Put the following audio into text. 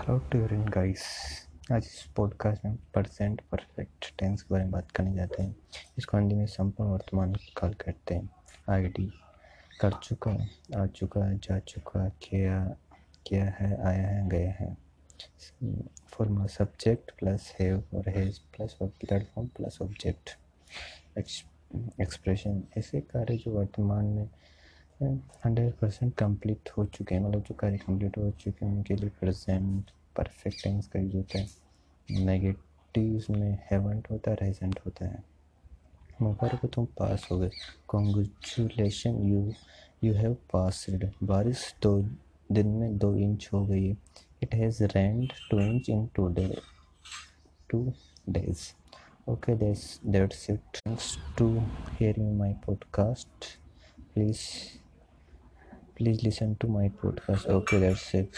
Hello Turin guys आज इस podcast में परसेंट परफेक्ट टेंस के बारे में बात करने जाते हैं। इसको हिंदी में संपूर्ण वर्तमान काल कहते हैं। आईडी कर चुका आ चुका जा चुका किया किया है, आया है, गया है। फॉर्मूला सब्जेक्ट प्लस हैव और has plus platform plus object expression ऐसे कार्य जो वर्तमान में हंड्रेड परसेंट कंप्लीट हो चुके हैं मतलब जो कार्य कंप्लीट हो चुके हैं, उनके लिए प्रेजेंट परफेक्ट टेंस का यूज़ होता है। नेगेटिव में हैवेंट होता है रेजेंट होता है। मुबारक तुम पास हो गए। Congratulation you you have passed बारिश दो, दिन में दो इंच हो गई है। It has rained two inch in two day two days that's that's it thanks to hearing my podcast please please listen to my podcast. Okay that's it